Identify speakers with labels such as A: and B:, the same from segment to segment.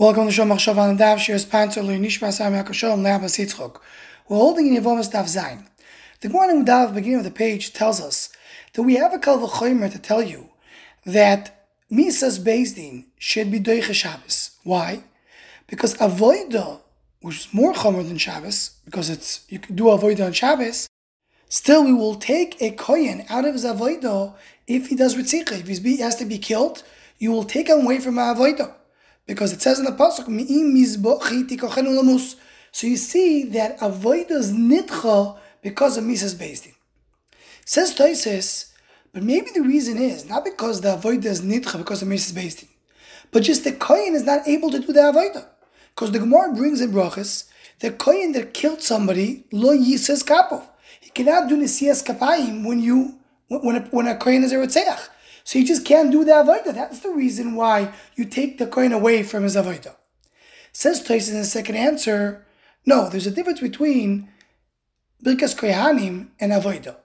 A: Welcome to Shom Machshav on Dav Shir sponsor Nishma Sam Yakashom Leabas Yitzchok. We're holding in Yevomas Dav Zayin. The morning Dav, beginning of the page, tells us that we have a Kal V'chomer to tell you that Misas Bezdin should be Doiche Shabbos. Why? Because Avoida, which is more Chomer than Shabbos, because it's you can do Avoida on Shabbos, still we will take a Kohen out of his Avoida if he does Ritzicha. If he has to be killed, you will take him away from Avoida because it says in the pasuk lamus. So you see that avodas nitcha because of misas bezdin. Says Toises, but maybe the reason is not because the avodah is nitcha because of misas bezdin, but just the kohen is not able to do the avodah. Because the Gemara brings in brachas, the kohen that killed somebody lo yisas kapov. He cannot do nisias kapayim when you when a, when a kohen is a ritzeach. So you just can't do the avodah. That's the reason why you take the coin away from his avodah. Says Tosis in the second answer, no, there's a difference between Birkas Kohanim and avodah.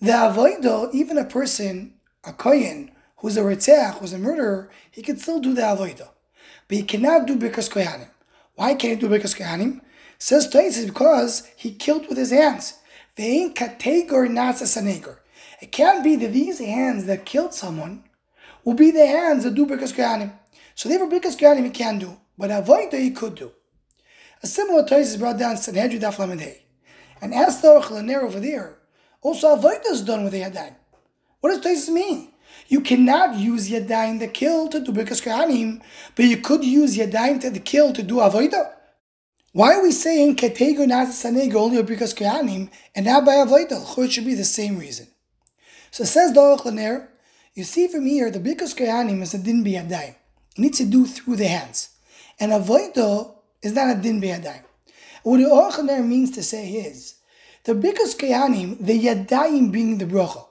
A: The avodah, even a person, a kohen, who's a ritzeach, who's a murderer, he can still do the avodah. But he cannot do Birkas Kohanim. Why can't he do Birkas Kohanim? Says Tosis because he killed with his hands. Ve'in kategor nasa sanegar. It can't be that these hands that killed someone will be the hands that do Birkas Kohanim. So therefore, Birkas Kohanim he can do, but avoid that he could do. A similar toys is brought down in Sanhedrin Daf Lamed And as the Orchelaner over there, also avoid is done with the Yadayim. What does Toys mean? You cannot use Yadayim the kill to do Birkas Kohanim, but you could use Yadayim to the kill to do Avodah. Why are we saying Ketego Nazasanego only Birkas Kohanim and not by Avodah? It should be the same reason. So says the Laner, you see from here, the Birkas Kohanim is a din biyadayim. It needs to do through the hands. And avoido is not a din biyadayim. What the Laner means to say is, the Birkas Kohanim, the yadayim being the bracha.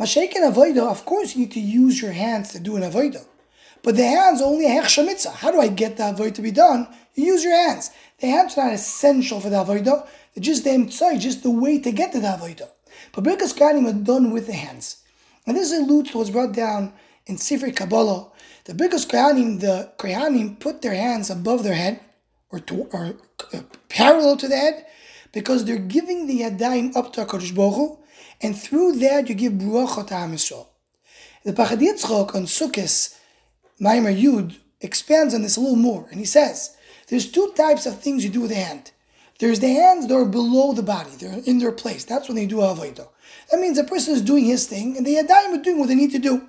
A: Mashake and avoido, of course you need to use your hands to do an avoido. But the hands only a hech How do I get the avoid to be done? You use your hands. The hands are not essential for the avoido. They're just the emtsai, just the way to get to the avoido. But Birkas Kohanim are done with the hands. And this alludes to what's brought down in Sifri Kabbalah. The Birkas Kohanim, the Kohanim put their hands above their head, or, to, or uh, parallel to the head, because they're giving the Yadayim up to HaKadosh Baruch Hu, and through that you give Baruch to Am. The Pachad Yitzchok on Sukkot, Maimer Yud, expands on this a little more, and he says, there's two types of things you do with the hand. There's the hands that are below the body, they're in their place. That's when they do avodah. That means a person is doing his thing and the yadayim are doing what they need to do.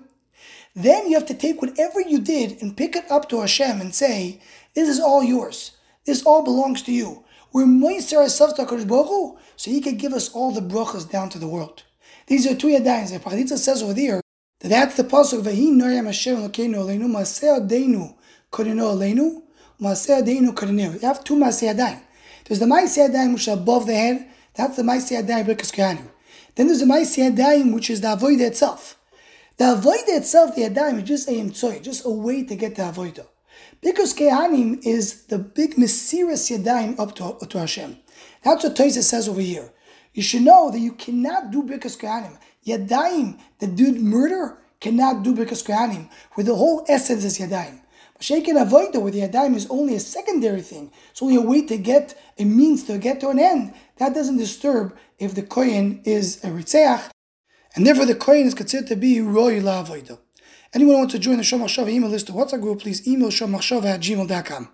A: Then you have to take whatever you did and pick it up to Hashem and say, This is all yours. This all belongs to you. We're moiser ourselves to HaKadosh so He can give us all the brachas down to the world. These are two yadayim. The Pachaditza says over there that that's the pasuk Vahi Noyam Hashem Lokeinu Aleinu Maseh Adeinu Kodenu Aleinu Maseh Adeinu Kodenu. You have two Maseh Adayim. There's the Maisi Adayim which is above the head. That's the Maisi Adayim Birkas Kohanim. Then there's the Maisi Adayim which is the Avoida itself. The Avoida itself, the Adayim, is just a Yimtsoy, just a way to get the Avoida. Birkas Kohanim is the big Mesiras Yadayim up to, to Hashem. That's what Toisa says over here. You should know that you cannot do Birkas Kohanim. Yadayim, the dude murder, cannot do Birkas Kohanim, where the whole essence is Yadayim. Shaken avoida with the yadayim is only a secondary thing. It's only a way to get a means to get to an end. That doesn't disturb if the kohen is a ritzeach, and therefore the kohen is considered to be roy la avoida. Anyone wants to join the Shomachshava email list to WhatsApp group, please email shomachshava at gmail.com.